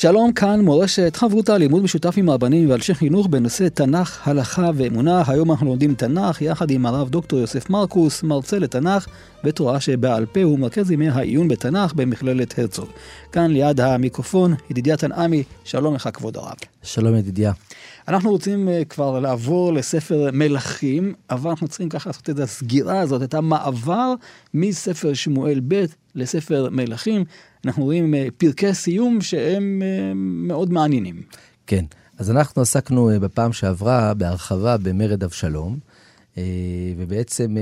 שלום, כאן מורשת חברותה, לימוד משותף עם הרבנים ואנשי חינוך בנושא תנ"ך, הלכה ואמונה. היום אנחנו לומדים תנ"ך יחד עם הרב דוקטור יוסף מרקוס, מרצה לתנ"ך ותורה שבעל פה הוא מרכז ימי העיון בתנ"ך במכללת הרצוג. כאן ליד המיקרופון, ידידיה תנעמי, שלום לך כבוד הרב. שלום ידידיה. אנחנו רוצים uh, כבר לעבור לספר מלכים, אבל אנחנו צריכים ככה לעשות את הסגירה הזאת, את המעבר מספר שמואל ב' לספר מלכים. אנחנו רואים uh, פרקי סיום שהם uh, מאוד מעניינים. כן, אז אנחנו עסקנו uh, בפעם שעברה בהרחבה במרד אבשלום, ובעצם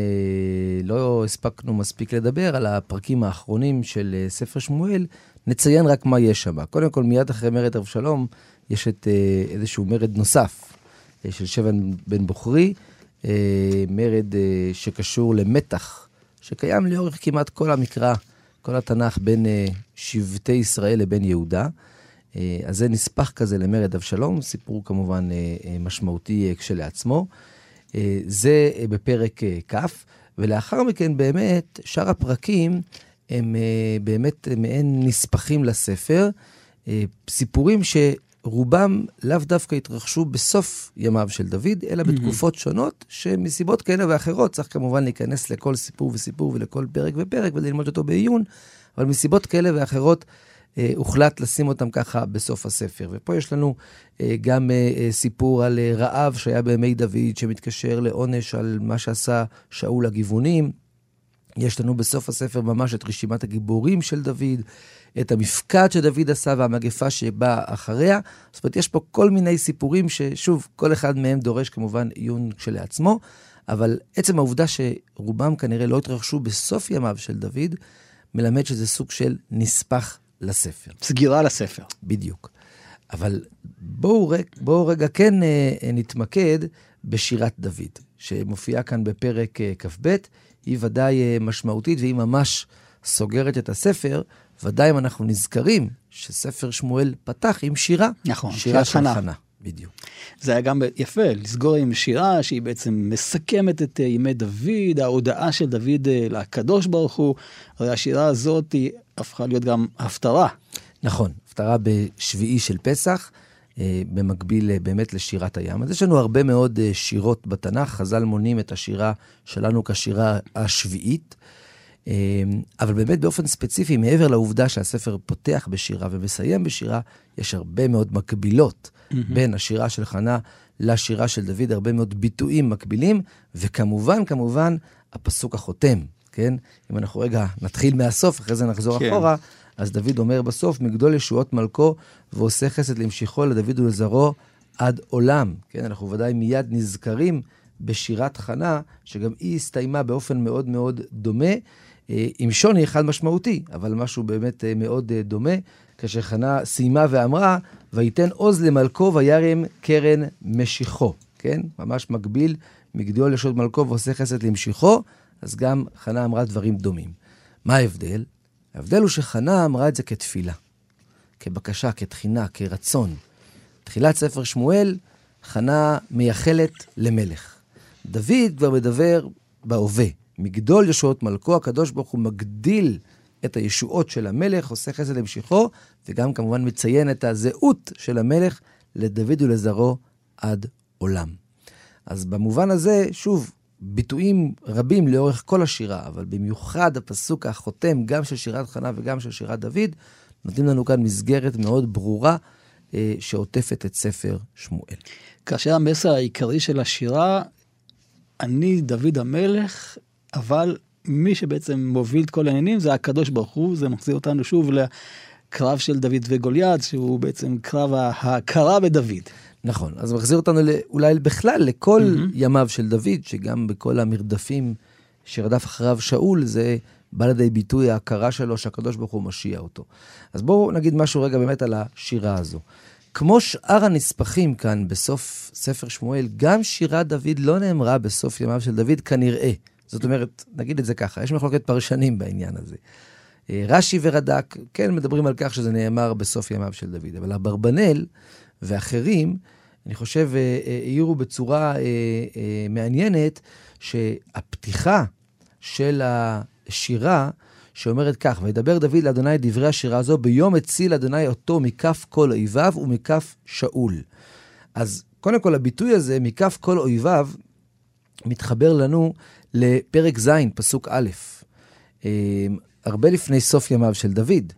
לא הספקנו מספיק לדבר על הפרקים האחרונים של ספר שמואל, נציין רק מה יש שם. קודם כל, מיד אחרי מרד אבשלום, יש את uh, איזשהו מרד נוסף uh, של שבן בן בוכרי, uh, מרד שקשור למתח, שקיים לאורך כמעט כל המקרא. כל התנ"ך בין שבטי ישראל לבין יהודה. אז זה נספח כזה למרד אבשלום, סיפור כמובן משמעותי כשלעצמו. זה בפרק כ', ולאחר מכן באמת שאר הפרקים הם באמת מעין נספחים לספר, סיפורים ש... רובם לאו דווקא התרחשו בסוף ימיו של דוד, אלא בתקופות שונות, שמסיבות כאלה ואחרות, צריך כמובן להיכנס לכל סיפור וסיפור ולכל פרק ופרק וללמוד אותו בעיון, אבל מסיבות כאלה ואחרות אה, הוחלט לשים אותם ככה בסוף הספר. ופה יש לנו אה, גם אה, אה, סיפור על אה, רעב שהיה בימי דוד, שמתקשר לעונש על מה שעשה שאול הגיוונים. יש לנו בסוף הספר ממש את רשימת הגיבורים של דוד, את המפקד שדוד עשה והמגפה שבאה אחריה. זאת אומרת, יש פה כל מיני סיפורים ששוב, כל אחד מהם דורש כמובן עיון כשלעצמו, אבל עצם העובדה שרובם כנראה לא התרחשו בסוף ימיו של דוד, מלמד שזה סוג של נספח לספר. סגירה לספר. בדיוק. אבל בואו, בואו רגע כן אה, נתמקד בשירת דוד, שמופיעה כאן בפרק אה, כ"ב. היא ודאי אה, משמעותית והיא ממש סוגרת את הספר. ודאי אם אנחנו נזכרים שספר שמואל פתח עם שירה. נכון, שירה של חנה. חנה. בדיוק. זה היה גם יפה, לסגור עם שירה שהיא בעצם מסכמת את ימי דוד, ההודעה של דוד לקדוש ברוך הוא. הרי השירה הזאת היא הפכה להיות גם הפטרה. נכון, הפטרה בשביעי של פסח. במקביל באמת לשירת הים. אז יש לנו הרבה מאוד שירות בתנ"ך, חז"ל מונים את השירה שלנו כשירה השביעית. אבל באמת באופן ספציפי, מעבר לעובדה שהספר פותח בשירה ומסיים בשירה, יש הרבה מאוד מקבילות mm-hmm. בין השירה של חנה לשירה של דוד, הרבה מאוד ביטויים מקבילים, וכמובן, כמובן, הפסוק החותם, כן? אם אנחנו רגע נתחיל מהסוף, אחרי זה נחזור כן. אחורה, אז דוד אומר בסוף, מגדול ישועות מלכו ועושה חסד להמשיכו לדוד ולזרעו עד עולם. כן, אנחנו ודאי מיד נזכרים בשירת חנה, שגם היא הסתיימה באופן מאוד מאוד דומה, עם שוני אחד משמעותי, אבל משהו באמת מאוד דומה, כאשר חנה סיימה ואמרה, ויתן עוז למלכו וירם קרן משיחו. כן, ממש מקביל, מגדול ישועות מלכו ועושה חסד להמשיכו, אז גם חנה אמרה דברים דומים. מה ההבדל? ההבדל הוא שחנה אמרה את זה כתפילה, כבקשה, כתחינה, כרצון. תחילת ספר שמואל, חנה מייחלת למלך. דוד כבר מדבר בהווה. מגדול ישועות מלכו, הקדוש ברוך הוא מגדיל את הישועות של המלך, עושה חסד למשיכו, וגם כמובן מציין את הזהות של המלך לדוד ולזרעו עד עולם. אז במובן הזה, שוב, ביטויים רבים לאורך כל השירה, אבל במיוחד הפסוק החותם, גם של שירת חנה וגם של שירת דוד, נותנים לנו כאן מסגרת מאוד ברורה אה, שעוטפת את ספר שמואל. כאשר המסר העיקרי של השירה, אני דוד המלך, אבל מי שבעצם מוביל את כל העניינים זה הקדוש ברוך הוא, זה מחזיר אותנו שוב לקרב של דוד וגוליית, שהוא בעצם קרב ההכרה בדוד. נכון, אז מחזיר אותנו אולי בכלל לכל mm-hmm. ימיו של דוד, שגם בכל המרדפים שרדף אחריו שאול, זה בא לידי ביטוי ההכרה שלו שהקדוש ברוך הוא משיע אותו. אז בואו נגיד משהו רגע באמת על השירה הזו. כמו שאר הנספחים כאן בסוף ספר שמואל, גם שירת דוד לא נאמרה בסוף ימיו של דוד כנראה. זאת אומרת, נגיד את זה ככה, יש מחלוקת פרשנים בעניין הזה. אה, רש"י ורד"ק כן מדברים על כך שזה נאמר בסוף ימיו של דוד, אבל אברבנאל ואחרים, אני חושב, אה, אה, העירו בצורה מעניינת שהפתיחה של השירה, שאומרת כך, וידבר דוד לאדוני דברי השירה הזו, ביום הציל אדוני אותו מכף כל אויביו ומכף שאול. אז קודם כל, הביטוי הזה, מכף כל אויביו, מתחבר לנו לפרק ז', פסוק א', הרבה לפני סוף ימיו של דוד,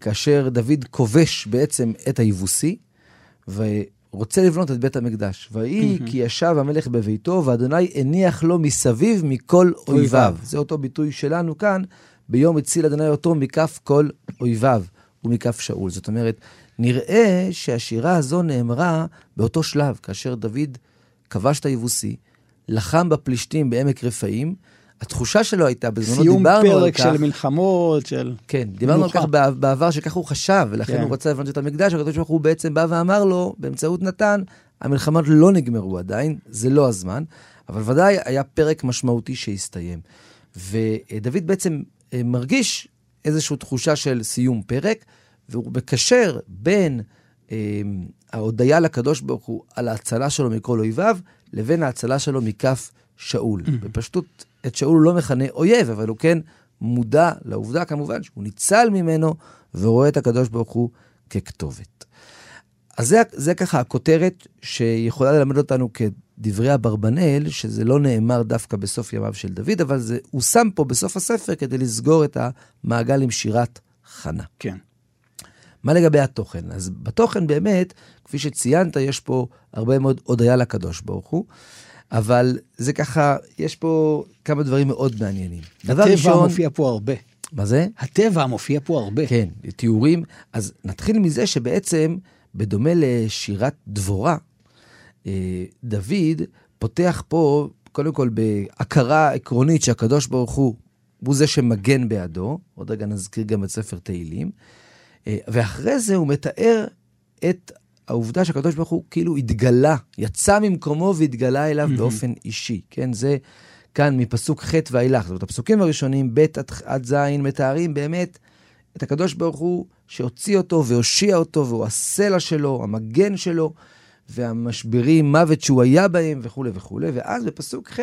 כאשר דוד כובש בעצם את היבוסי, ורוצה לבנות את בית המקדש. ויהי כי ישב המלך בביתו, ואדוני הניח לו מסביב מכל אויביו. זה אותו ביטוי שלנו כאן, ביום הציל אדוני אותו מכף כל אויביו ומכף שאול. זאת אומרת, נראה שהשירה הזו נאמרה באותו שלב, כאשר דוד כבש את היבוסי, לחם בפלישתים בעמק רפאים, התחושה שלו הייתה, בזמנו דיברנו על כך... סיום פרק של מלחמות, של... כן, דיברנו על כך בעבר, שכך הוא חשב, ולכן כן. הוא רצה לבנות את המקדש, הקדוש ברוך הוא בעצם בא ואמר לו, באמצעות נתן, המלחמות לא נגמרו עדיין, זה לא הזמן, אבל ודאי היה פרק משמעותי שהסתיים. ודוד בעצם אה, מרגיש איזושהי תחושה של סיום פרק, והוא מקשר בין אה, ההודיה לקדוש ברוך הוא על ההצלה שלו מכל אויביו, לבין ההצלה שלו מכף שאול. Mm-hmm. בפשטות, את שאול הוא לא מכנה אויב, אבל הוא כן מודע לעובדה, כמובן, שהוא ניצל ממנו ורואה את הקדוש ברוך הוא ככתובת. אז זה, זה ככה הכותרת שיכולה ללמד אותנו כדברי אברבנאל, שזה לא נאמר דווקא בסוף ימיו של דוד, אבל זה, הוא שם פה בסוף הספר כדי לסגור את המעגל עם שירת חנה. כן. מה לגבי התוכן? אז בתוכן באמת, כפי שציינת, יש פה הרבה מאוד הודיה לקדוש ברוך הוא. אבל זה ככה, יש פה כמה דברים מאוד מעניינים. דבר ראשון... הטבע מופיע פה הרבה. מה זה? הטבע מופיע פה הרבה. כן, תיאורים. אז נתחיל מזה שבעצם, בדומה לשירת דבורה, אה, דוד פותח פה, קודם כל, בהכרה עקרונית שהקדוש ברוך הוא, הוא זה שמגן בעדו, עוד רגע נזכיר גם את ספר תהילים, ואחרי זה הוא מתאר את העובדה שהקדוש ברוך הוא כאילו התגלה, יצא ממקומו והתגלה אליו mm-hmm. באופן אישי, כן? זה כאן מפסוק ח' ואילך. זאת אומרת, הפסוקים הראשונים, ב' עד ז', מתארים באמת את הקדוש ברוך הוא שהוציא אותו והושיע אותו, והוא הסלע שלו, המגן שלו, והמשברים, מוות שהוא היה בהם וכולי וכולי. ואז בפסוק ח'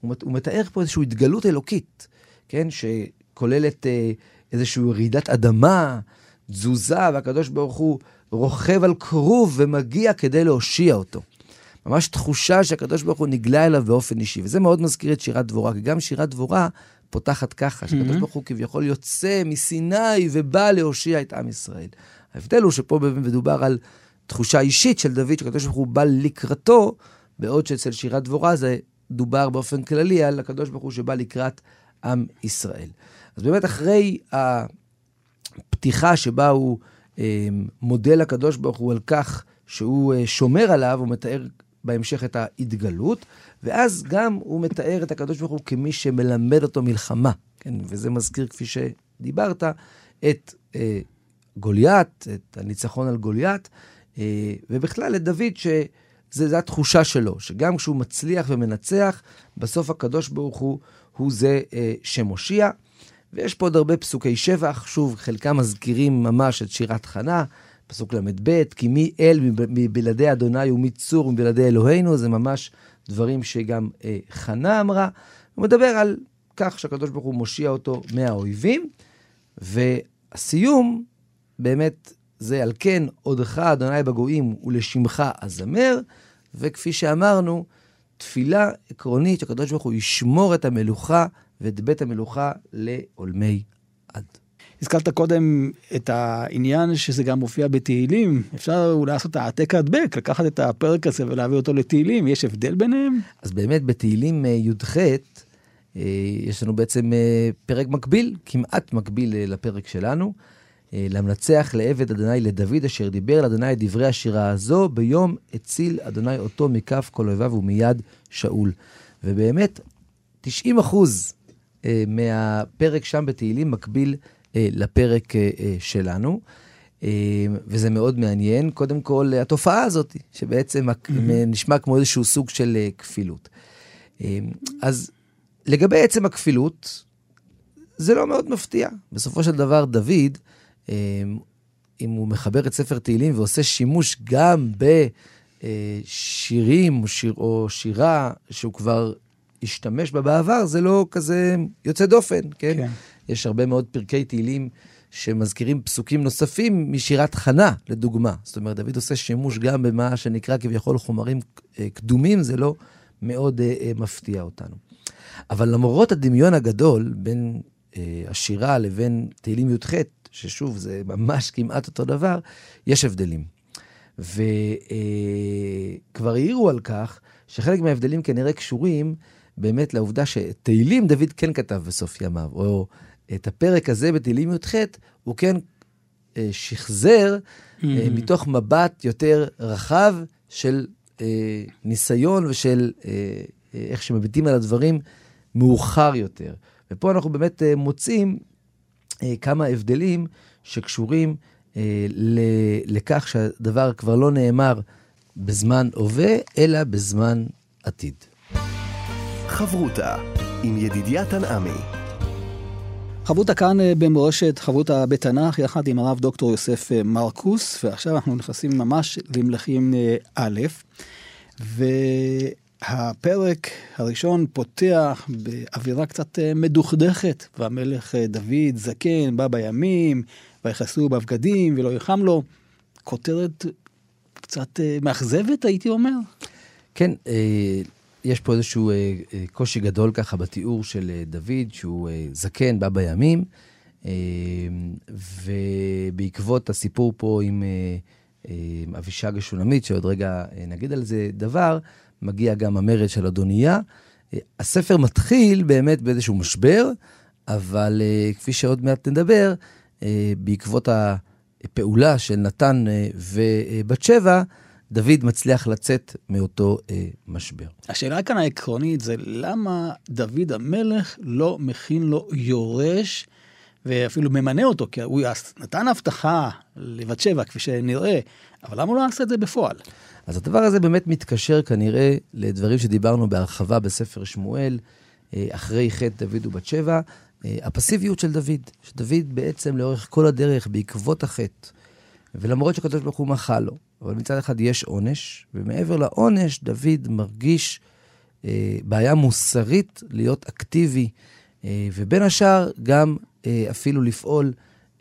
הוא, הוא מתאר פה איזושהי התגלות אלוקית, כן? שכוללת אה, איזושהי רעידת אדמה, תזוזה, והקדוש ברוך הוא רוכב על כרוב ומגיע כדי להושיע אותו. ממש תחושה שהקדוש ברוך הוא נגלה אליו באופן אישי, וזה מאוד מזכיר את שירת דבורה, כי גם שירת דבורה פותחת ככה, שהקדוש ברוך הוא כביכול יוצא מסיני ובא להושיע את עם ישראל. ההבדל הוא שפה מדובר על תחושה אישית של דוד, שהקדוש ברוך הוא בא לקראתו, בעוד שאצל שירת דבורה זה דובר באופן כללי על הקדוש ברוך הוא שבא לקראת עם ישראל. אז באמת אחרי הפתיחה שבה הוא אמ, מודה לקדוש ברוך הוא על כך שהוא אה, שומר עליו, הוא מתאר בהמשך את ההתגלות, ואז גם הוא מתאר את הקדוש ברוך הוא כמי שמלמד אותו מלחמה, כן? וזה מזכיר, כפי שדיברת, את אה, גוליית, את הניצחון על גוליית, אה, ובכלל את דוד, שזו התחושה שלו, שגם כשהוא מצליח ומנצח, בסוף הקדוש ברוך הוא הוא זה אה, שמושיע. ויש פה עוד הרבה פסוקי שבח, שוב, חלקם מזכירים ממש את שירת חנה, פסוק ל"ב, כי מי אל מבלעדי אדוני ומי צור מבלעדי אלוהינו, זה ממש דברים שגם אה, חנה אמרה. הוא מדבר על כך שהקדוש ברוך הוא מושיע אותו מהאויבים, והסיום, באמת, זה על כן עודך אדוני בגויים ולשמך אזמר, וכפי שאמרנו, תפילה עקרונית שהקדוש ברוך הוא ישמור את המלוכה ואת בית המלוכה לעולמי עד. הזכרת קודם את העניין שזה גם מופיע בתהילים, אפשר אולי לעשות העתק הדבק, לקחת את הפרק הזה ולהביא אותו לתהילים, יש הבדל ביניהם? אז באמת בתהילים אה, י"ח אה, יש לנו בעצם אה, פרק מקביל, כמעט מקביל לפרק שלנו. למנצח לעבד אדוני לדוד אשר דיבר אל אדוני את דברי השירה הזו, ביום הציל אדוני אותו מכף כל אויביו ומיד שאול. ובאמת, 90 אחוז אה, מהפרק שם בתהילים מקביל אה, לפרק אה, אה, שלנו. אה, וזה מאוד מעניין. קודם כל, התופעה הזאת, שבעצם mm-hmm. נשמע כמו איזשהו סוג של אה, כפילות. אה, אז לגבי עצם הכפילות, זה לא מאוד מפתיע. בסופו של דבר, דוד, אה, אם הוא מחבר את ספר תהילים ועושה שימוש גם בשירים או, שיר, או שירה שהוא כבר השתמש בה בעבר, זה לא כזה יוצא דופן, כן? כן. יש הרבה מאוד פרקי תהילים שמזכירים פסוקים נוספים משירת חנה, לדוגמה. זאת אומרת, דוד עושה שימוש גם במה שנקרא כביכול חומרים אה, קדומים, זה לא מאוד אה, אה, מפתיע אותנו. אבל למרות הדמיון הגדול בין אה, השירה לבין תהילים י"ח, ששוב, זה ממש כמעט אותו דבר, יש הבדלים. וכבר אה, העירו על כך שחלק מההבדלים כנראה קשורים באמת לעובדה שתהילים דוד כן כתב בסוף ימיו, או את הפרק הזה בתהילים י"ח, הוא כן אה, שחזר mm-hmm. אה, מתוך מבט יותר רחב של אה, ניסיון ושל אה, אה, איך שמביטים על הדברים מאוחר יותר. ופה אנחנו באמת אה, מוצאים אה, כמה הבדלים שקשורים אה, ל- לכך שהדבר כבר לא נאמר בזמן הווה, אלא בזמן עתיד. חברותה עם ידידיה תנעמי. חברותה כאן אה, במורשת חברותה בתנ"ך, יחד עם הרב דוקטור יוסף אה, מרקוס, ועכשיו אנחנו נכנסים ממש למלכים אה, א', והפרק הראשון פותח באווירה קצת מדוכדכת, והמלך דוד זקן, בא בימים, ויכסו בבגדים ולא יחם לו. כותרת קצת מאכזבת, הייתי אומר. כן, יש פה איזשהו אה, אה, קושי גדול ככה בתיאור של אה, דוד, שהוא אה, זקן, בא בימים, אה, ובעקבות הסיפור פה עם אה, אה, אבישג השולמית, שעוד רגע אה, נגיד על זה דבר, מגיע גם המרד של אדוניה. אה, הספר מתחיל באמת באיזשהו משבר, אבל אה, כפי שעוד מעט נדבר, אה, בעקבות הפעולה של נתן אה, ובת שבע, דוד מצליח לצאת מאותו אה, משבר. השאלה כאן העקרונית זה למה דוד המלך לא מכין לו יורש ואפילו ממנה אותו, כי הוא נתן הבטחה לבת שבע, כפי שנראה, אבל למה הוא לא עשה את זה בפועל? אז הדבר הזה באמת מתקשר כנראה לדברים שדיברנו בהרחבה בספר שמואל, אה, אחרי חטא דוד ובת שבע, אה, הפסיביות של דוד, שדוד בעצם לאורך כל הדרך, בעקבות החטא, ולמרות שקדוש ברוך הוא מחל לו, אבל מצד אחד יש עונש, ומעבר לעונש, דוד מרגיש אה, בעיה מוסרית להיות אקטיבי, אה, ובין השאר גם אה, אפילו לפעול,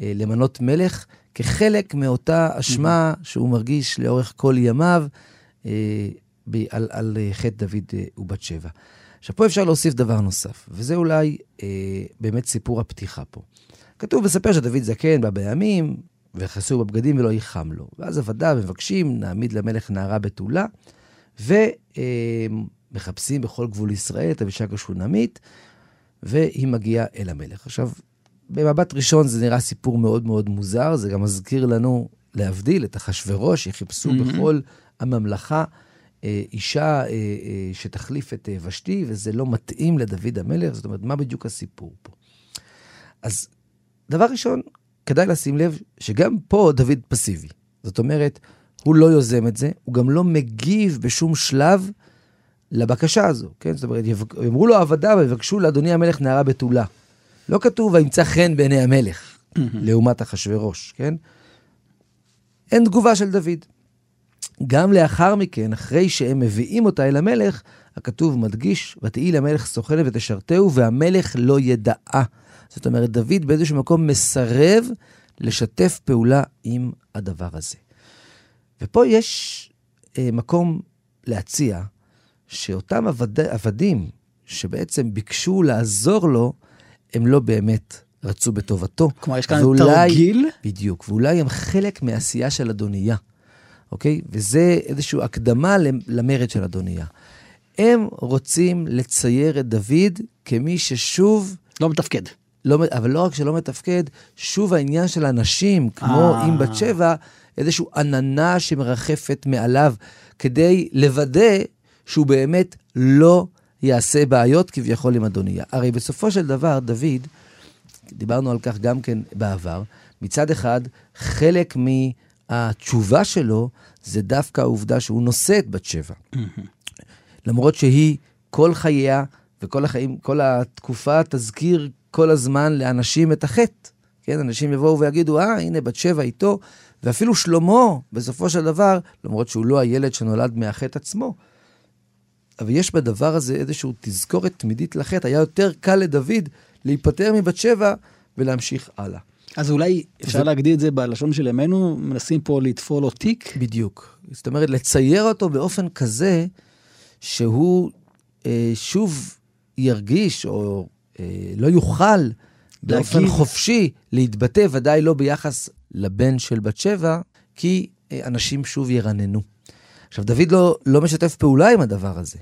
אה, למנות מלך, כחלק מאותה אשמה שהוא מרגיש לאורך כל ימיו אה, ב- על, על אה, חטא דוד אה, ובת שבע. עכשיו, פה אפשר להוסיף דבר נוסף, וזה אולי אה, באמת סיפור הפתיחה פה. כתוב בספר שדוד זקן בא בימים, וכסו בבגדים ולא ייחם לו. ואז עבדיו מבקשים, נעמיד למלך נערה בתולה, ומחפשים בכל גבול ישראל את אבישג השונמית, והיא מגיעה אל המלך. עכשיו, במבט ראשון זה נראה סיפור מאוד מאוד מוזר, זה גם מזכיר לנו להבדיל את אחשורוש, שחיפשו mm-hmm. בכל הממלכה אה, אישה אה, אה, שתחליף את ושתי, וזה לא מתאים לדוד המלך, זאת אומרת, מה בדיוק הסיפור פה? אז דבר ראשון, כדאי לשים לב שגם פה דוד פסיבי. זאת אומרת, הוא לא יוזם את זה, הוא גם לא מגיב בשום שלב לבקשה הזו, כן? זאת אומרת, יאמרו לו עבדיו ויבקשו לאדוני המלך נערה בתולה. לא כתוב וימצא חן בעיני המלך, לעומת אחשורוש, כן? אין תגובה של דוד. גם לאחר מכן, אחרי שהם מביאים אותה אל המלך, הכתוב מדגיש, ותהי למלך סוכנת ותשרתהו, והמלך לא ידעה. זאת אומרת, דוד באיזשהו מקום מסרב לשתף פעולה עם הדבר הזה. ופה יש אה, מקום להציע שאותם עבד, עבדים שבעצם ביקשו לעזור לו, הם לא באמת רצו בטובתו. כלומר, יש כאן ואולי, תרגיל? בדיוק, ואולי הם חלק מעשייה של אדוניה, אוקיי? וזה איזושהי הקדמה למרד של אדוניה. הם רוצים לצייר את דוד כמי ששוב... לא מתפקד. לא, אבל לא רק שלא מתפקד, שוב העניין של אנשים, כמו עם בת שבע, איזושהי עננה שמרחפת מעליו, כדי לוודא שהוא באמת לא יעשה בעיות כביכול עם אדוניה. הרי בסופו של דבר, דוד, דיברנו על כך גם כן בעבר, מצד אחד, חלק מהתשובה שלו זה דווקא העובדה שהוא נושא את בת שבע. למרות שהיא כל חייה וכל החיים, כל התקופה תזכיר כל הזמן לאנשים את החטא. כן, אנשים יבואו ויגידו, אה, הנה בת שבע איתו, ואפילו שלמה, בסופו של דבר, למרות שהוא לא הילד שנולד מהחטא עצמו, אבל יש בדבר הזה איזושהי תזכורת תמידית לחטא. היה יותר קל לדוד להיפטר מבת שבע ולהמשיך הלאה. אז אולי אפשר ו... להגדיר את זה בלשון של ימינו, מנסים פה לתפור לו תיק? בדיוק. זאת אומרת, לצייר אותו באופן כזה שהוא אה, שוב ירגיש או לא יוכל באופן להגיד... חופשי להתבטא, ודאי לא ביחס לבן של בת שבע, כי אה, אנשים שוב ירננו. עכשיו, דוד לא, לא משתף פעולה עם הדבר הזה,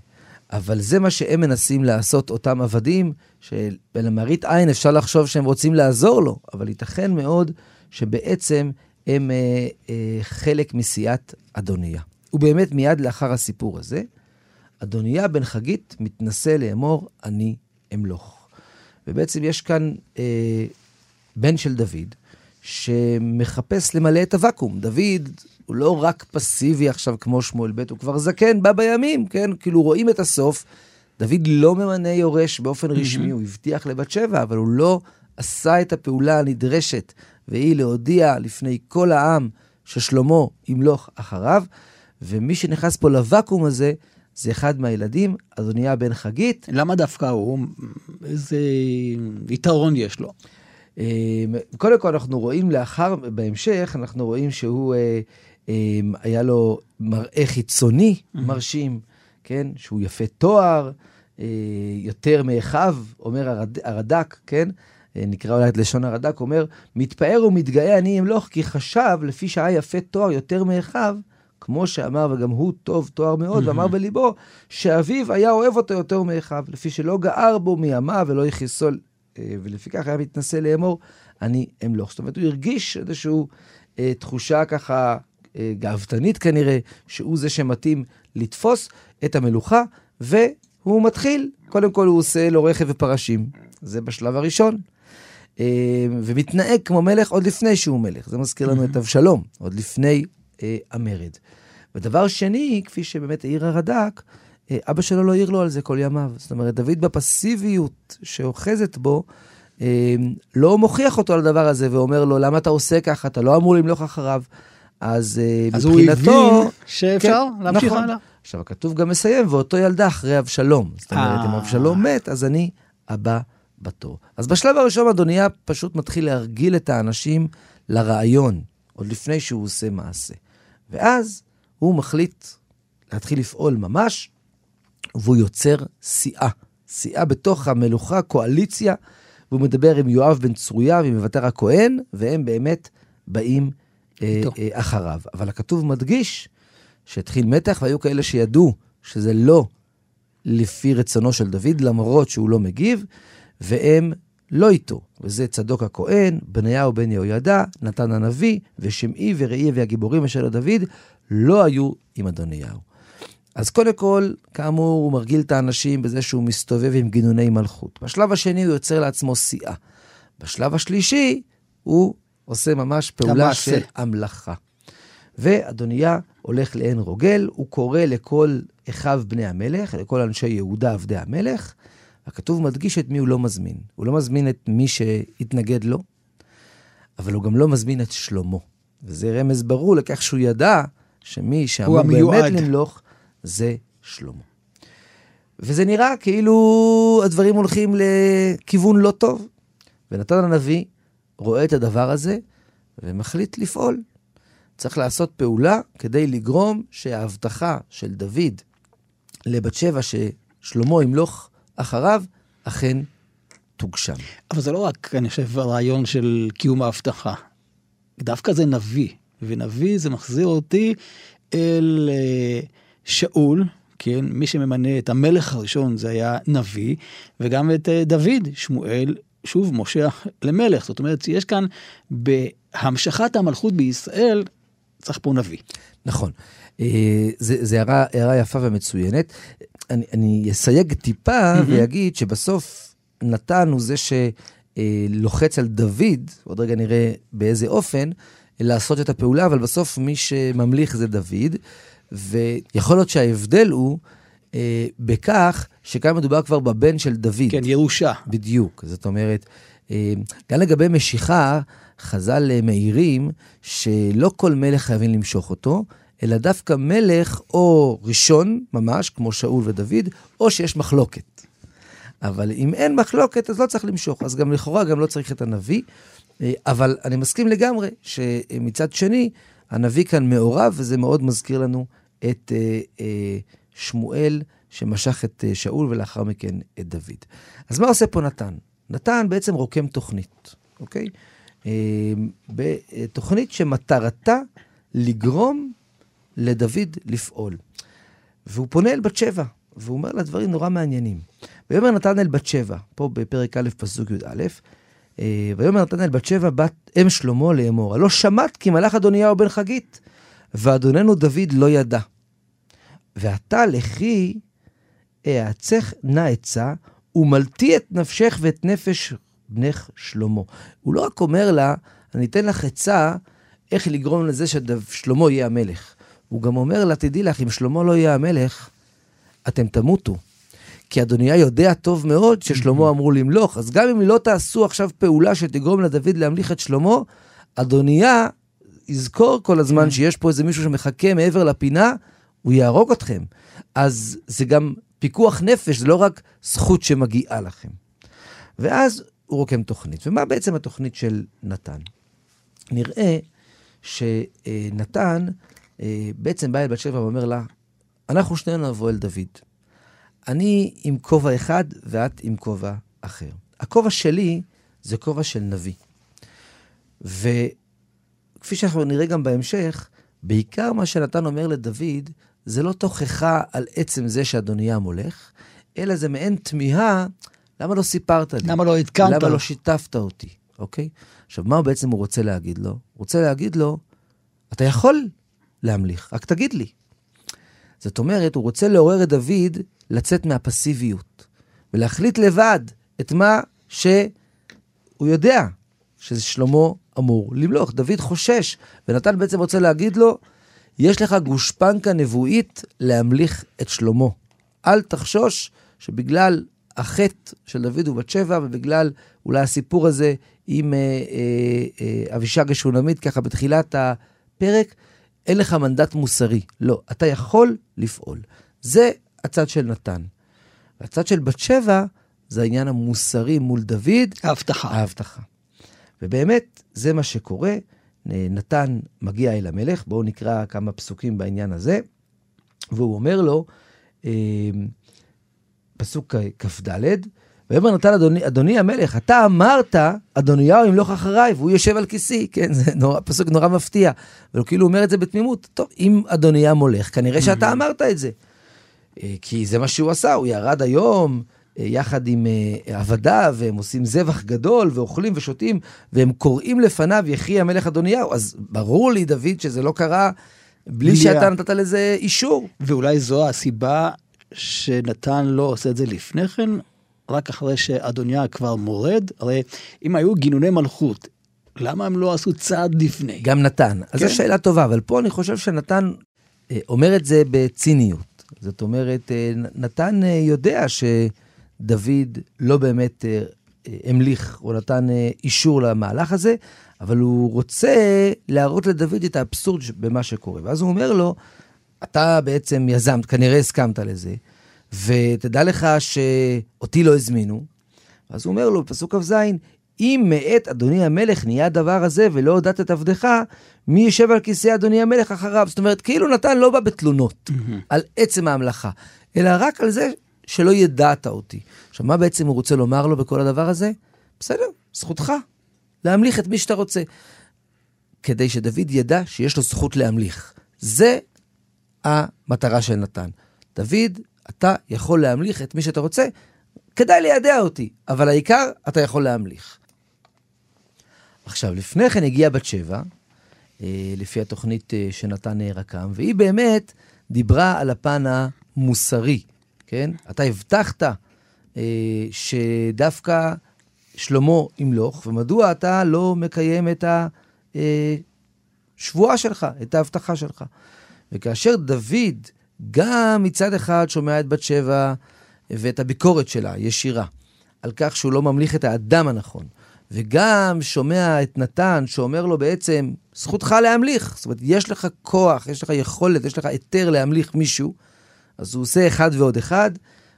אבל זה מה שהם מנסים לעשות, אותם עבדים, שלמראית עין אפשר לחשוב שהם רוצים לעזור לו, אבל ייתכן מאוד שבעצם הם אה, אה, חלק מסיעת אדוניה. ובאמת, מיד לאחר הסיפור הזה, אדוניה בן חגית מתנשא לאמור, אני אמלוך. ובעצם יש כאן אה, בן של דוד, שמחפש למלא את הוואקום. דוד הוא לא רק פסיבי עכשיו כמו שמואל ב', הוא כבר זקן, בא בימים, כן? כאילו רואים את הסוף. דוד לא ממנה יורש באופן רשמי. הוא הבטיח לבת שבע, אבל הוא לא עשה את הפעולה הנדרשת, והיא להודיע לפני כל העם ששלמה ימלוך אחריו, ומי שנכנס פה לוואקום הזה, זה אחד מהילדים, אדוניה בן חגית. למה דווקא הוא? איזה יתרון יש לו? אמ, קודם כל אנחנו רואים לאחר, בהמשך, אנחנו רואים שהוא, אה, אמ, היה לו מראה חיצוני מרשים, כן? שהוא יפה תואר, אה, יותר מאחיו, אומר הרד, הרד"ק, כן? אה, נקרא אולי את לשון הרד"ק, אומר, מתפאר ומתגאה אני אמלוך, כי חשב, לפי שהיה יפה תואר יותר מאחיו, כמו שאמר, וגם הוא טוב תואר מאוד, ואמר בליבו, שאביו היה אוהב אותו יותר מאחיו, לפי שלא גער בו מימיו ולא יכיסו אה, ולפיכך היה מתנשא לאמור, אני אמלוך. זאת אומרת, הוא הרגיש איזושהי אה, תחושה ככה אה, גאוותנית כנראה, שהוא זה שמתאים לתפוס את המלוכה, והוא מתחיל, קודם כל הוא עושה לו רכב ופרשים, זה בשלב הראשון. אה, ומתנהג כמו מלך עוד לפני שהוא מלך. זה מזכיר לנו את אבשלום, עוד לפני אה, המרד. ודבר שני, כפי שבאמת העיר הרד"ק, אה, אבא שלו לא העיר לו על זה כל ימיו. זאת אומרת, דוד בפסיביות שאוחזת בו, אה, לא מוכיח אותו על הדבר הזה ואומר לו, למה אתה עושה ככה? אתה לא אמור למלוך אחריו. אז, אה, אז מבחינתו... אז הוא הבין שאפשר כן, להמשיך נכון. הלאה. עכשיו, הכתוב גם מסיים, ואותו ילדה אחרי אבשלום. זאת אומרת, אם אבשלום מת, אז אני הבא בתור. אז בשלב הראשון אדוניה פשוט מתחיל להרגיל את האנשים לרעיון, עוד לפני שהוא עושה מעשה. ואז הוא מחליט להתחיל לפעול ממש, והוא יוצר סיעה. סיעה בתוך המלוכה, קואליציה, והוא מדבר עם יואב בן צרויה ועם מוותר הכהן, והם באמת באים אה, אה, אחריו. אבל הכתוב מדגיש שהתחיל מתח, והיו כאלה שידעו שזה לא לפי רצונו של דוד, למרות שהוא לא מגיב, והם לא איתו. וזה צדוק הכהן, בניהו בן יהוידע, נתן הנביא, ושמעי וראי והגיבורים אשר לדוד, לא היו עם אדוניהו. אז קודם כל, כאמור, הוא מרגיל את האנשים בזה שהוא מסתובב עם גינוני מלכות. בשלב השני הוא יוצר לעצמו סיעה. בשלב השלישי, הוא עושה ממש פעולה. של המלאכה. ואדוניה הולך לעין רוגל, הוא קורא לכל אחיו בני המלך, לכל אנשי יהודה עבדי המלך. הכתוב מדגיש את מי הוא לא מזמין. הוא לא מזמין את מי שהתנגד לו, אבל הוא גם לא מזמין את שלמה. וזה רמז ברור לכך שהוא ידע שמי שאמור באמת למלוך, זה שלמה. וזה נראה כאילו הדברים הולכים לכיוון לא טוב. ונתן הנביא רואה את הדבר הזה ומחליט לפעול. צריך לעשות פעולה כדי לגרום שההבטחה של דוד לבת שבע ששלמה ימלוך אחריו, אכן תוגשם. אבל זה לא רק, אני חושב, הרעיון של קיום ההבטחה. דווקא זה נביא, ונביא זה מחזיר אותי אל... Uh, שאול, כן, מי שממנה את המלך הראשון זה היה נביא, וגם את אה, דוד, שמואל, שוב מושך למלך. זאת אומרת, יש כאן בהמשכת המלכות בישראל צריך פה נביא. נכון. אה, זו הערה, הערה יפה ומצוינת. אני, אני אסייג טיפה mm-hmm. ואגיד שבסוף נתן הוא זה שלוחץ על דוד, עוד רגע נראה באיזה אופן, לעשות את הפעולה, אבל בסוף מי שממליך זה דוד, ויכול להיות שההבדל הוא אה, בכך שכאן מדובר כבר בבן של דוד. כן, ירושה. בדיוק. זאת אומרת, אה, גם לגבי משיכה, חז"ל מעירים שלא כל מלך חייבים למשוך אותו, אלא דווקא מלך או ראשון ממש, כמו שאול ודוד, או שיש מחלוקת. אבל אם אין מחלוקת, אז לא צריך למשוך. אז גם לכאורה גם לא צריך את הנביא. אה, אבל אני מסכים לגמרי שמצד שני, הנביא כאן מעורב, וזה מאוד מזכיר לנו את אה, אה, שמואל שמשך את שאול ולאחר מכן את דוד. אז מה עושה פה נתן? נתן בעצם רוקם תוכנית, אוקיי? אה, בתוכנית שמטרתה לגרום לדוד לפעול. והוא פונה אל בת שבע, והוא אומר לה דברים נורא מעניינים. ויאמר נתן אל בת שבע, פה בפרק א', פסוק י"א, אה, ויאמר נתן אל בת שבע, בת אם שלמה לאמור, הלא שמעת כי מלאך אדוניהו בן חגית, ואדוננו דוד לא ידע. ועתה לכי אעצך נא עצה, ומלטי את נפשך ואת נפש בנך שלמה. הוא לא רק אומר לה, אני אתן לך עצה איך לגרום לזה ששלמה יהיה המלך. הוא גם אומר לה, תדעי לך, אם שלמה לא יהיה המלך, אתם תמותו. כי אדוניה יודע טוב מאוד ששלמה אמור למלוך, אז גם אם לא תעשו עכשיו פעולה שתגרום לדוד להמליך את שלמה, אדוניה יזכור כל הזמן שיש פה איזה מישהו שמחכה מעבר לפינה, הוא יהרוג אתכם. אז זה גם פיקוח נפש, זה לא רק זכות שמגיעה לכם. ואז הוא רוקם תוכנית. ומה בעצם התוכנית של נתן? נראה שנתן אה, בעצם בא אל בת שבע ואומר לה, אנחנו שנינו נבוא אל דוד. אני עם כובע אחד ואת עם כובע אחר. הכובע שלי זה כובע של נביא. וכפי שאנחנו נראה גם בהמשך, בעיקר מה שנתן אומר לדוד, זה לא תוכחה על עצם זה שאדוניה המולך, אלא זה מעין תמיהה, למה לא סיפרת לי? למה לא עדכנת? למה לא שיתפת אותי, אוקיי? עכשיו, מה בעצם הוא רוצה להגיד לו? הוא רוצה להגיד לו, אתה יכול להמליך, רק תגיד לי. זאת אומרת, הוא רוצה לעורר את דוד לצאת מהפסיביות, ולהחליט לבד את מה שהוא יודע, שזה שלמה אמור למלוך. דוד חושש, ונתן בעצם רוצה להגיד לו, יש לך גושפנקה נבואית להמליך את שלמה. אל תחשוש שבגלל החטא של דוד ובת שבע, ובגלל אולי הסיפור הזה עם אה, אה, אה, אבישג השונמית, ככה בתחילת הפרק, אין לך מנדט מוסרי. לא, אתה יכול לפעול. זה הצד של נתן. והצד של בת שבע, זה העניין המוסרי מול דוד. ההבטחה. ההבטחה. ובאמת, זה מה שקורה. נתן מגיע אל המלך, בואו נקרא כמה פסוקים בעניין הזה, והוא אומר לו, אה, פסוק כ"ד, ויאמר נתן אדוני, אדוני המלך, אתה אמרת, אדוניהו ימלוך אחריי, והוא יושב על כיסי, כן, זה נורא, פסוק נורא מפתיע. אבל כאילו אומר את זה בתמימות, טוב, אם אדוניה מולך, כנראה שאתה אמרת את זה. אה, כי זה מה שהוא עשה, הוא ירד היום אה, יחד עם אה, עבדיו, והם עושים זבח גדול, ואוכלים ושותים, והם קוראים לפניו, יחי המלך אדוניהו. אז ברור לי, דוד, שזה לא קרה בלי שאתה נתת לזה אישור. ואולי זו הסיבה שנתן לא עושה את זה לפני כן, רק אחרי שאדוניה כבר מורד? הרי אם היו גינוני מלכות, למה הם לא עשו צעד לפני? גם נתן. אז כן? זו שאלה טובה, אבל פה אני חושב שנתן אומר את זה בציניות. זאת אומרת, אה, נתן אה, יודע שדוד לא באמת אה, המליך או נתן אישור למהלך הזה, אבל הוא רוצה להראות לדוד את האבסורד במה שקורה. ואז הוא אומר לו, אתה בעצם יזמת, כנראה הסכמת לזה, ותדע לך שאותי לא הזמינו. אז הוא אומר לו בפסוק כ"ז, אם מאת אדוני המלך נהיה הדבר הזה ולא הודעת את עבדך, מי יושב על כיסא אדוני המלך אחריו? זאת אומרת, כאילו נתן לא בא בתלונות mm-hmm. על עצם ההמלכה, אלא רק על זה שלא ידעת אותי. עכשיו, מה בעצם הוא רוצה לומר לו בכל הדבר הזה? בסדר, זכותך להמליך את מי שאתה רוצה. כדי שדוד ידע שיש לו זכות להמליך. זה המטרה של נתן. דוד, אתה יכול להמליך את מי שאתה רוצה, כדאי לידע אותי, אבל העיקר, אתה יכול להמליך. עכשיו, לפני כן הגיעה בת שבע אה, לפי התוכנית אה, שנתן רקם, והיא באמת דיברה על הפן המוסרי, כן? אתה הבטחת שדווקא שלמה ימלוך, ומדוע אתה לא מקיים את השבועה שלך, את ההבטחה שלך? וכאשר דוד גם מצד אחד שומע את בת שבע ואת הביקורת שלה, ישירה, על כך שהוא לא ממליך את האדם הנכון, וגם שומע את נתן שאומר לו בעצם, זכותך להמליך. זאת אומרת, יש לך כוח, יש לך יכולת, יש לך היתר להמליך מישהו, אז הוא עושה אחד ועוד אחד,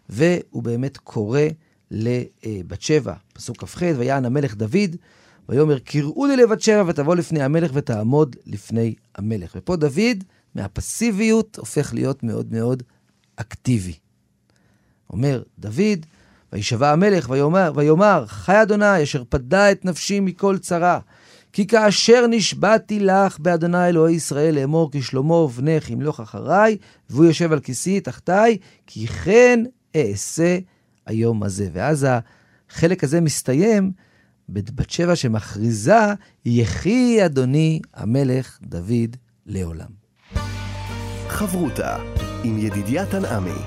והוא באמת קורא לבת שבע, פסוק כ"ח, ויען המלך דוד, ויאמר, קראו לי לבת שבע ותבוא לפני המלך ותעמוד לפני המלך. ופה דוד, מהפסיביות, הופך להיות מאוד מאוד אקטיבי. אומר דוד, וישבע המלך ויאמר, ויאמר חי אדוני אשר פדה את נפשי מכל צרה. כי כאשר נשבעתי לך באדוני אלוהי ישראל לאמור כי שלמה בנך ימלוך אחריי, והוא יושב על כיסי תחתיי, כי כן אעשה היום הזה. ואז החלק הזה מסתיים בבת שבע שמכריזה, יחי אדוני המלך דוד לעולם. חברותה עם ידידיה תנעמי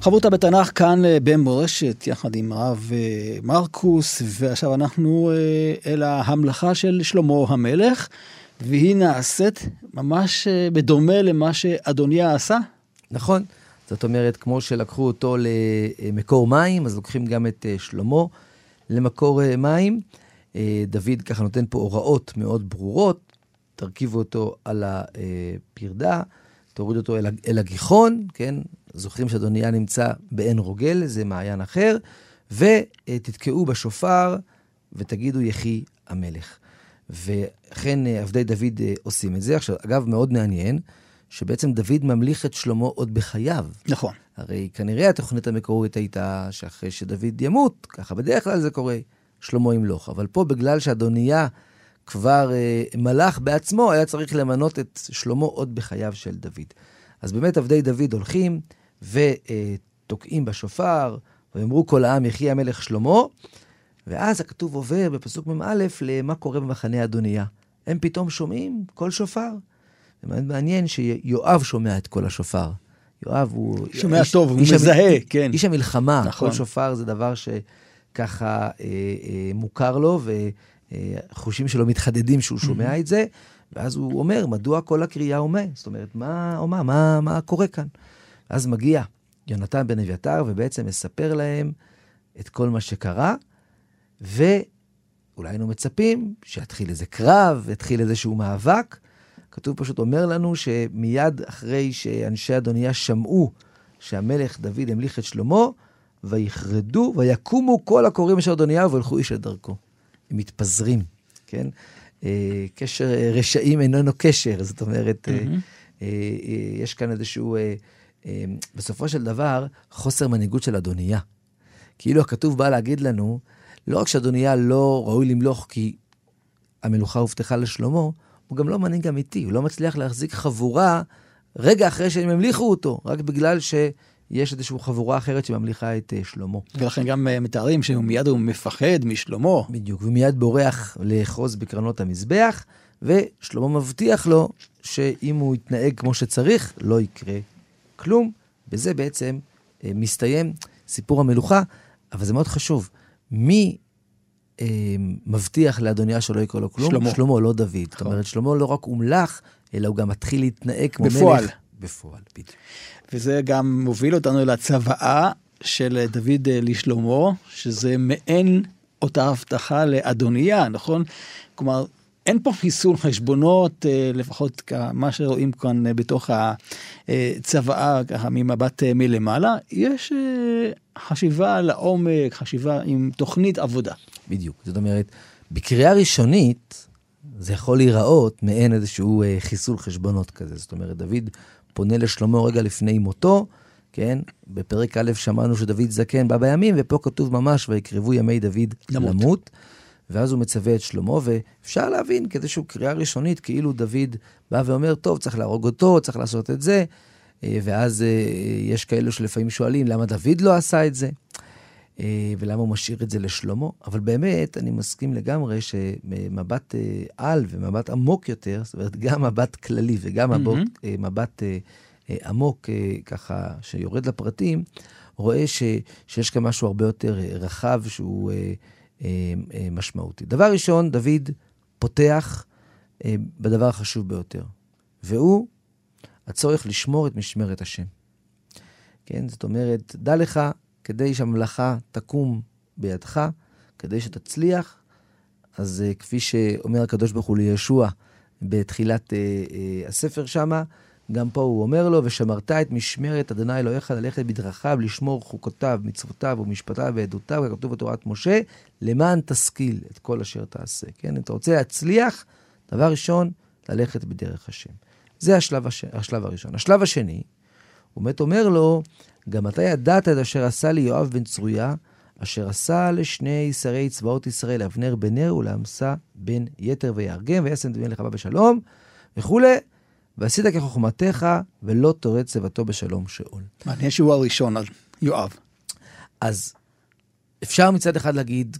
חברותה בתנ"ך כאן אה, במורשת, יחד עם הרב אה, מרקוס, ועכשיו אנחנו אה, אל ההמלכה של שלמה המלך, והיא נעשית ממש בדומה למה שאדוניה עשה. נכון. זאת אומרת, כמו שלקחו אותו למקור מים, אז לוקחים גם את שלמה למקור מים. דוד ככה נותן פה הוראות מאוד ברורות, תרכיבו אותו על הפרדה, תורידו אותו אל הגיחון, כן? זוכרים שאדוניה נמצא בעין רוגל, זה מעיין אחר, ותתקעו בשופר ותגידו יחי המלך. ואכן אה, עבדי דוד אה, עושים את זה. עכשיו, אגב, מאוד מעניין, שבעצם דוד ממליך את שלמה עוד בחייו. נכון. הרי כנראה התוכנית המקורית הייתה שאחרי שדוד ימות, ככה בדרך כלל זה קורה, שלמה ימלוך. אבל פה, בגלל שאדוניה כבר אה, מלך בעצמו, היה צריך למנות את שלמה עוד בחייו של דוד. אז באמת עבדי דוד הולכים, ותוקעים בשופר, ויאמרו כל העם יחי המלך שלמה, ואז הכתוב עובר בפסוק מ"א למה קורה במחנה אדוניה. הם פתאום שומעים קול שופר. זה מאוד מעניין שיואב שומע את קול השופר. יואב הוא... שומע איש, טוב, הוא מזהה, המ... כן. איש המלחמה, נכון. קול שופר זה דבר שככה אה, אה, מוכר לו, וחושים שלו מתחדדים שהוא שומע את זה, ואז הוא אומר, מדוע כל הקריאה הומה? זאת אומרת, מה, או מה, מה, מה קורה כאן? אז מגיע יונתן בן אביתר ובעצם מספר להם את כל מה שקרה, ואולי היינו מצפים שיתחיל איזה קרב, יתחיל איזשהו מאבק. כתוב פשוט, אומר לנו שמיד אחרי שאנשי אדוניה שמעו שהמלך דוד המליך את שלמה, ויחרדו ויקומו כל הקוראים אשר אדוניה וילכו איש את דרכו. מתפזרים, כן? אה, קשר רשעים איננו קשר, זאת אומרת, mm-hmm. יש כאן איזשהו בסופו של דבר, חוסר מנהיגות של אדוניה. כאילו הכתוב בא להגיד לנו, לא רק שאדוניה לא ראוי למלוך כי המלוכה הובטחה לשלמה, הוא גם לא מנהיג אמיתי, הוא לא מצליח להחזיק חבורה רגע אחרי שהם המליכו אותו, רק בגלל שיש איזושהי חבורה אחרת שממליכה את uh, שלמה. ולכן גם uh, מתארים שמיד הוא מפחד משלמה. בדיוק, ומיד בורח לאחוז בקרנות המזבח, ושלמה מבטיח לו שאם הוא יתנהג כמו שצריך, לא יקרה כלום. בזה בעצם אה, מסתיים סיפור המלוכה, אבל זה מאוד חשוב. מי אה, מבטיח לאדוניה שלא יקרה לו כלום? שלמה. שלמה, לא דוד. זאת נכון. אומרת, שלמה לא רק הומלך, אלא הוא גם מתחיל להתנהג כמו בפועל. מלך. בפועל. בדיוק. וזה גם מוביל אותנו לצוואה של דוד אה, לשלמה, שזה מעין אותה הבטחה לאדוניה, נכון? כלומר, אין פה חיסול חשבונות, אה, לפחות מה שרואים כאן אה, בתוך הצוואה, ככה ממבט מלמעלה, יש חשיבה לעומק, חשיבה עם תוכנית עבודה. בדיוק, זאת אומרת, בקריאה ראשונית זה יכול להיראות מעין איזשהו חיסול חשבונות כזה. זאת אומרת, דוד פונה לשלמה רגע לפני מותו, כן? בפרק א' שמענו שדוד זקן בא בימים, ופה כתוב ממש, ויקרבו ימי דוד למות. למות. ואז הוא מצווה את שלמה, ואפשר להבין כאיזושהי קריאה ראשונית, כאילו דוד בא ואומר, טוב, צריך להרוג אותו, צריך לעשות את זה, אה, ואז אה, יש כאלו שלפעמים שואלים, למה דוד לא עשה את זה? אה, ולמה הוא משאיר את זה לשלמה. אבל באמת, אני מסכים לגמרי שמבט אה, על ומבט עמוק יותר, זאת אומרת, גם מבט כללי וגם מבט, mm-hmm. מבט עמוק, ככה, שיורד לפרטים, רואה ש, שיש כאן משהו הרבה יותר רחב שהוא משמעותי. דבר ראשון, דוד פותח בדבר החשוב ביותר, והוא הצורך לשמור את משמרת השם. כן, זאת אומרת, דע לך, כדי שהממלכה תקום בידך, כדי שתצליח, אז uh, כפי שאומר הקדוש ברוך הוא לישוע בתחילת uh, uh, הספר שמה, גם פה הוא אומר לו, ושמרת את משמרת אדוני אלוהיך ללכת בדרכיו, לשמור חוקותיו, מצוותיו ומשפטיו ועדותיו, ככתוב בתורת משה, למען תשכיל את כל אשר תעשה. כן, אם אתה רוצה להצליח, דבר ראשון, ללכת בדרך השם. זה השלב, הש... השלב הראשון. השלב השני, הוא באמת אומר לו, גם אתה ידעת את אשר עשה לי יואב בן צרויה, אשר עשה לשני שרי צבאות ישראל, אבנר בן נר ולעמסה בן יתר ויהרגם, וישם דמיין לך בשלום, וכולי, ועשית כחוכמתך, ולא תורד צוותו בשלום שאול. מעניין שהוא הראשון על יואב. אז אפשר מצד אחד להגיד,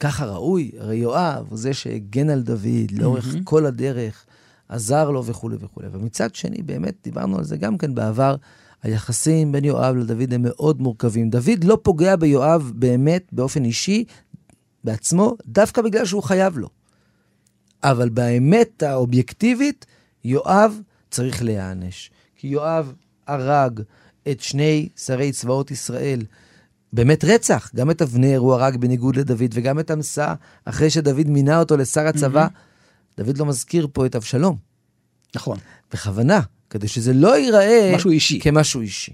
ככה ראוי, הרי יואב הוא זה שהגן על דוד לאורך mm-hmm. כל הדרך, עזר לו וכולי וכולי. ומצד שני, באמת, דיברנו על זה גם כן בעבר, היחסים בין יואב לדוד הם מאוד מורכבים. דוד לא פוגע ביואב באמת, באופן אישי, בעצמו, דווקא בגלל שהוא חייב לו. אבל באמת האובייקטיבית, יואב צריך להיענש. כי יואב הרג את שני שרי צבאות ישראל. באמת רצח, גם את אבנר הוא הרג בניגוד לדוד, וגם את עמסה, אחרי שדוד מינה אותו לשר הצבא. Mm-hmm. דוד לא מזכיר פה את אבשלום. נכון. בכוונה, כדי שזה לא ייראה... משהו אישי. כמשהו אישי.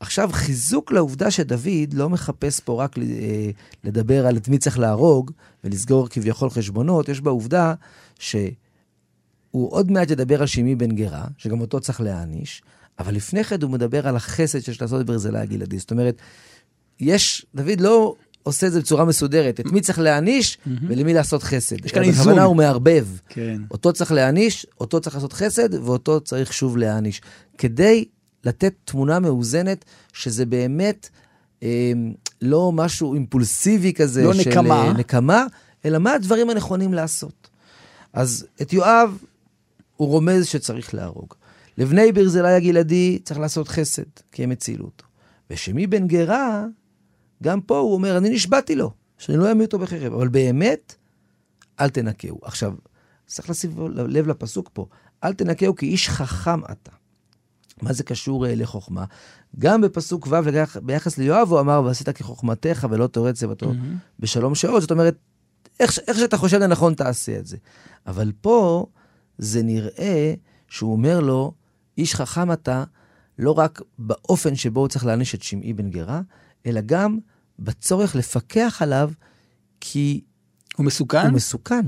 עכשיו, חיזוק לעובדה שדוד לא מחפש פה רק אה, לדבר על את מי צריך להרוג ולסגור כביכול חשבונות, יש בעובדה שהוא עוד מעט ידבר על שימי בן גרה, שגם אותו צריך להעניש, אבל לפני כן הוא מדבר על החסד שיש לעשות בברזילי הגלעדי. זאת אומרת, יש, דוד לא עושה את זה בצורה מסודרת. את מי צריך להעניש ולמי לעשות חסד. יש כאן איזון. בכוונה הוא מערבב. כן. אותו צריך להעניש, אותו צריך לעשות חסד, ואותו צריך שוב להעניש. כדי לתת תמונה מאוזנת, שזה באמת אה, לא משהו אימפולסיבי כזה, לא של נקמה. אה, נקמה, אלא מה הדברים הנכונים לעשות. אז את יואב, הוא רומז שצריך להרוג. לבני ברזילי הגלעדי צריך לעשות חסד, כי הם הצילו אותו. ושמי בן גרה, גם פה הוא אומר, אני נשבעתי לו, שאני לא אעמיד אותו בחרב, אבל באמת, אל תנקהו. עכשיו, צריך לשים לב לפסוק פה, אל תנקהו כי איש חכם אתה. מה זה קשור uh, לחוכמה? גם בפסוק ו' ביחס ליואב הוא אמר, ועשית כחוכמתך ולא תורד צוותו mm-hmm. בשלום שעות. זאת אומרת, איך, איך שאתה חושב לנכון תעשה את זה. אבל פה זה נראה שהוא אומר לו, איש חכם אתה, לא רק באופן שבו הוא צריך להעניש את שמעי בן גרה, אלא גם בצורך לפקח עליו, כי... הוא מסוכן? הוא מסוכן.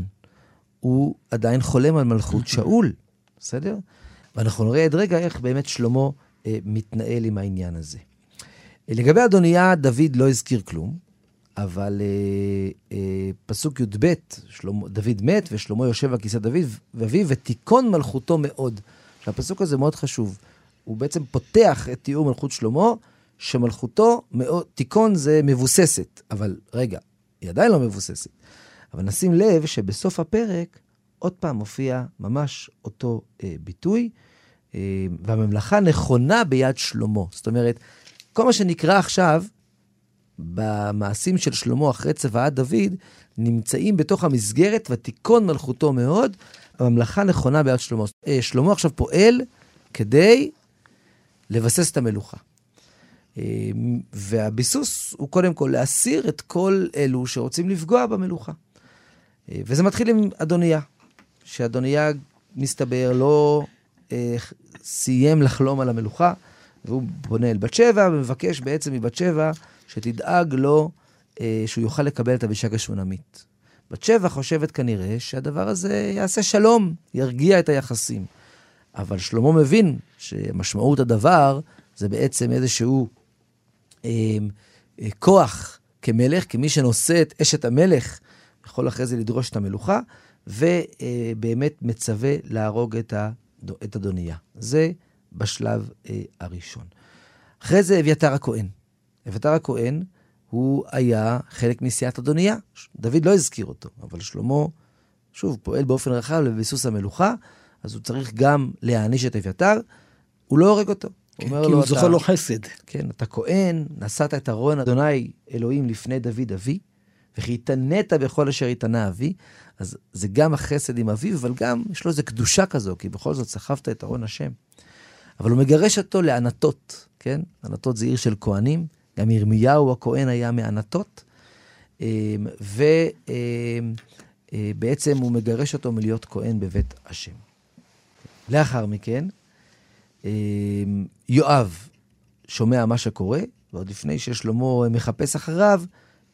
הוא עדיין חולם על מלכות שאול, בסדר? ואנחנו נראה עד רגע איך באמת שלמה אה, מתנהל עם העניין הזה. אה, לגבי אדוניה, דוד לא הזכיר כלום, אבל אה, אה, פסוק י"ב, דוד מת ושלמה יושב על כיסא דוד ואביו, ותיכון מלכותו מאוד. הפסוק הזה מאוד חשוב. הוא בעצם פותח את תיאור מלכות שלמה, שמלכותו, מאוד, תיכון זה מבוססת, אבל רגע, היא עדיין לא מבוססת. אבל נשים לב שבסוף הפרק, עוד פעם מופיע ממש אותו אה, ביטוי, אה, והממלכה נכונה ביד שלמה. זאת אומרת, כל מה שנקרא עכשיו, במעשים של שלמה אחרי צוואת דוד, נמצאים בתוך המסגרת, ותיכון מלכותו מאוד, הממלכה נכונה ביד שלמה. אה, שלמה עכשיו פועל כדי לבסס את המלוכה. אה, והביסוס הוא קודם כל להסיר את כל אלו שרוצים לפגוע במלוכה. אה, וזה מתחיל עם אדוניה, שאדוניה, מסתבר, לא אה, סיים לחלום על המלוכה, והוא פונה אל בת שבע ומבקש בעצם מבת שבע שתדאג לו אה, שהוא יוכל לקבל את אבישג השונמית. בת שבע חושבת כנראה שהדבר הזה יעשה שלום, ירגיע את היחסים. אבל שלמה מבין שמשמעות הדבר זה בעצם איזשהו כוח כמלך, כמי שנושא את אשת המלך, יכול אחרי זה לדרוש את המלוכה, ובאמת אה, מצווה להרוג את אדוניה. זה בשלב אה, הראשון. אחרי זה אביתר הכהן. אביתר הכהן הוא היה חלק מסיעת אדוניה. דוד לא הזכיר אותו, אבל שלמה, שוב, פועל באופן רחב לביסוס המלוכה, אז הוא צריך גם להעניש את אביתר, הוא לא הורג אותו. כן, כי הוא זוכר לו חסד. כן, אתה כהן, נשאת את ארון אדוני אלוהים לפני דוד אבי, וכי התענית בכל אשר התענה אבי, אז זה גם החסד עם אביו, אבל גם יש לו איזו קדושה כזו, כי בכל זאת סחבת את ארון השם. אבל הוא מגרש אותו לענתות, כן? ענתות זה עיר של כהנים, גם ירמיהו הכהן היה מענתות, אמ, ובעצם אמ, הוא מגרש אותו מלהיות כהן בבית השם. לאחר מכן, אמ, יואב שומע מה שקורה, ועוד לפני ששלמה מחפש אחריו,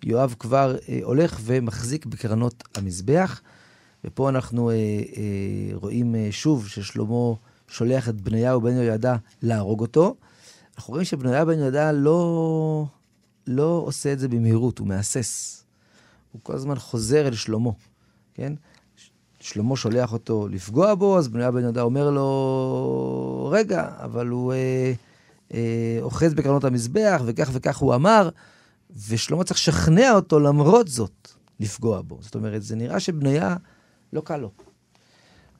יואב כבר אה, הולך ומחזיק בקרנות המזבח. ופה אנחנו אה, אה, רואים אה, שוב ששלמה שולח את בניהו בן יהוידע להרוג אותו. אנחנו רואים שבניהו בן יהוידע לא, לא עושה את זה במהירות, הוא מהסס. הוא כל הזמן חוזר אל שלמה, כן? שלמה שולח אותו לפגוע בו, אז בניהו בן יהודה אומר לו, רגע, אבל הוא אה, אה, אוחז בקרנות המזבח, וכך וכך הוא אמר, ושלמה צריך לשכנע אותו למרות זאת לפגוע בו. זאת אומרת, זה נראה שבניה לא קל לו.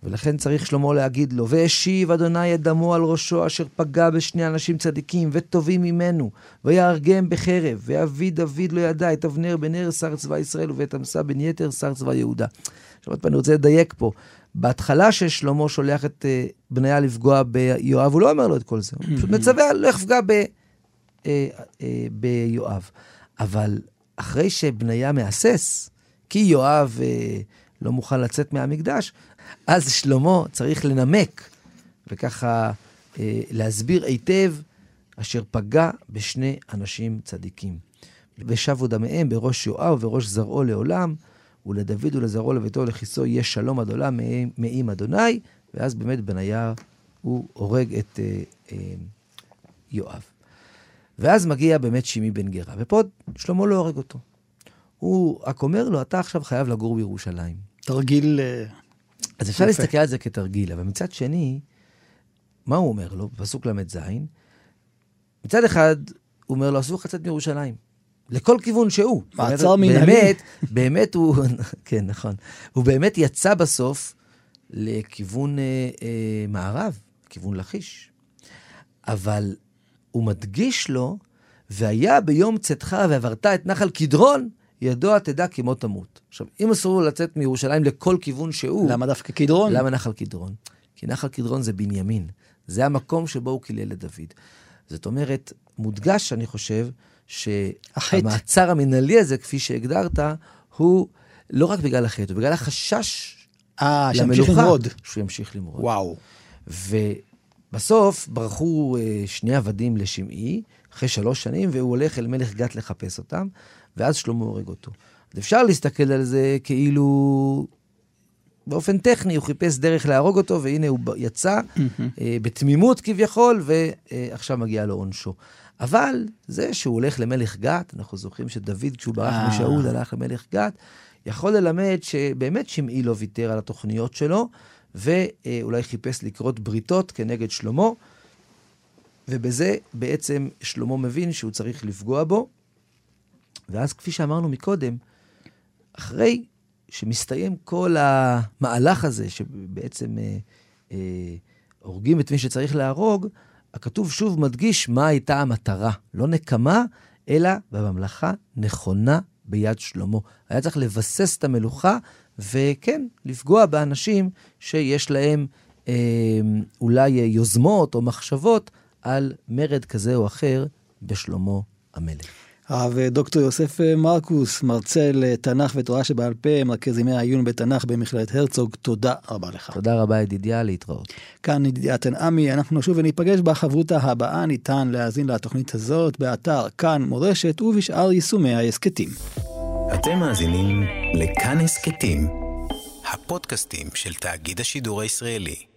ולכן צריך שלמה להגיד לו, והשיב אדוני את דמו על ראשו, אשר פגע בשני אנשים צדיקים וטובים ממנו, ויהרגם בחרב, ואבי דוד לא ידע את אבנר בן נר שר צבא ישראל, ואת עמסה בן יתר שר צבא יהודה. עכשיו עוד פעם, אני רוצה לדייק פה. בהתחלה ששלמה שולח את uh, בניה לפגוע ביואב, הוא לא אומר לו את כל זה, הוא פשוט מצווה, לא יפגע uh, uh, ביואב. אבל אחרי שבניה מהסס, כי יואב לא מוכן לצאת מהמקדש, אז שלמה צריך לנמק, וככה אה, להסביר היטב, אשר פגע בשני אנשים צדיקים. ושבו דמיהם בראש יואב ובראש זרעו לעולם, ולדוד ולזרעו לביתו ולכיסו יהיה שלום עד עולם מעם אדוני, ואז באמת בנייר הוא הורג את אה, אה, יואב. ואז מגיע באמת שימי בן גרה, ופה שלמה לא הורג אותו. הוא רק אומר לו, אתה עכשיו חייב לגור בירושלים. תרגיל... אה, אז אפשר יפה. להסתכל על זה כתרגיל, אבל מצד שני, מה הוא אומר לו, בפסוק ל"ז? מצד אחד, הוא אומר לו, אסור לך לצאת מירושלים. לכל כיוון שהוא. מעצר מנהלי. באמת, באמת הוא, כן, נכון. הוא באמת יצא בסוף לכיוון אה, אה, מערב, כיוון לכיש. אבל הוא מדגיש לו, והיה ביום צאתך ועברת את נחל קדרון, ידוע תדע כי מות תמות. עכשיו, אם אסור לו לצאת מירושלים לכל כיוון שהוא... למה דווקא קדרון? למה נחל קדרון? כי נחל קדרון זה בנימין. זה המקום שבו הוא קילל את דוד. זאת אומרת, מודגש, אני חושב, שהמעצר המנהלי הזה, כפי שהגדרת, הוא לא רק בגלל החטא, הוא בגלל החשש אה, שימשיך למרוד. שהוא ימשיך למרוד. וואו. ובסוף ברחו אה, שני עבדים לשמעי, אחרי שלוש שנים, והוא הולך אל מלך גת לחפש אותם, ואז שלמה הורג אותו. אז אפשר להסתכל על זה כאילו באופן טכני הוא חיפש דרך להרוג אותו, והנה הוא יצא אה, בתמימות כביכול, ועכשיו מגיע לו עונשו. אבל זה שהוא הולך למלך גת, אנחנו זוכרים שדוד, כשהוא ברח אה. משאול, הלך למלך גת, יכול ללמד שבאמת שמעי לא ויתר על התוכניות שלו, ואולי חיפש לקרות בריתות כנגד שלמה, ובזה בעצם שלמה מבין שהוא צריך לפגוע בו, ואז כפי שאמרנו מקודם, אחרי שמסתיים כל המהלך הזה, שבעצם אה, אה, הורגים את מי שצריך להרוג, הכתוב שוב מדגיש מה הייתה המטרה. לא נקמה, אלא בממלכה נכונה ביד שלמה. היה צריך לבסס את המלוכה, וכן, לפגוע באנשים שיש להם אה, אולי יוזמות או מחשבות על מרד כזה או אחר בשלמה המלך. הרב דוקטור יוסף מרקוס, מרצה לתנ"ך ותורה שבעל פה, מרכז ימי העיון בתנ"ך במכללת הרצוג, תודה רבה לך. תודה רבה ידידיה, להתראות. כאן ידידיה תנעמי, אנחנו נשוב וניפגש בחברותה הבאה, ניתן להאזין לתוכנית הזאת באתר כאן מורשת ובשאר יישומי ההסכתים. אתם מאזינים לכאן הסכתים, הפודקאסטים של תאגיד השידור הישראלי.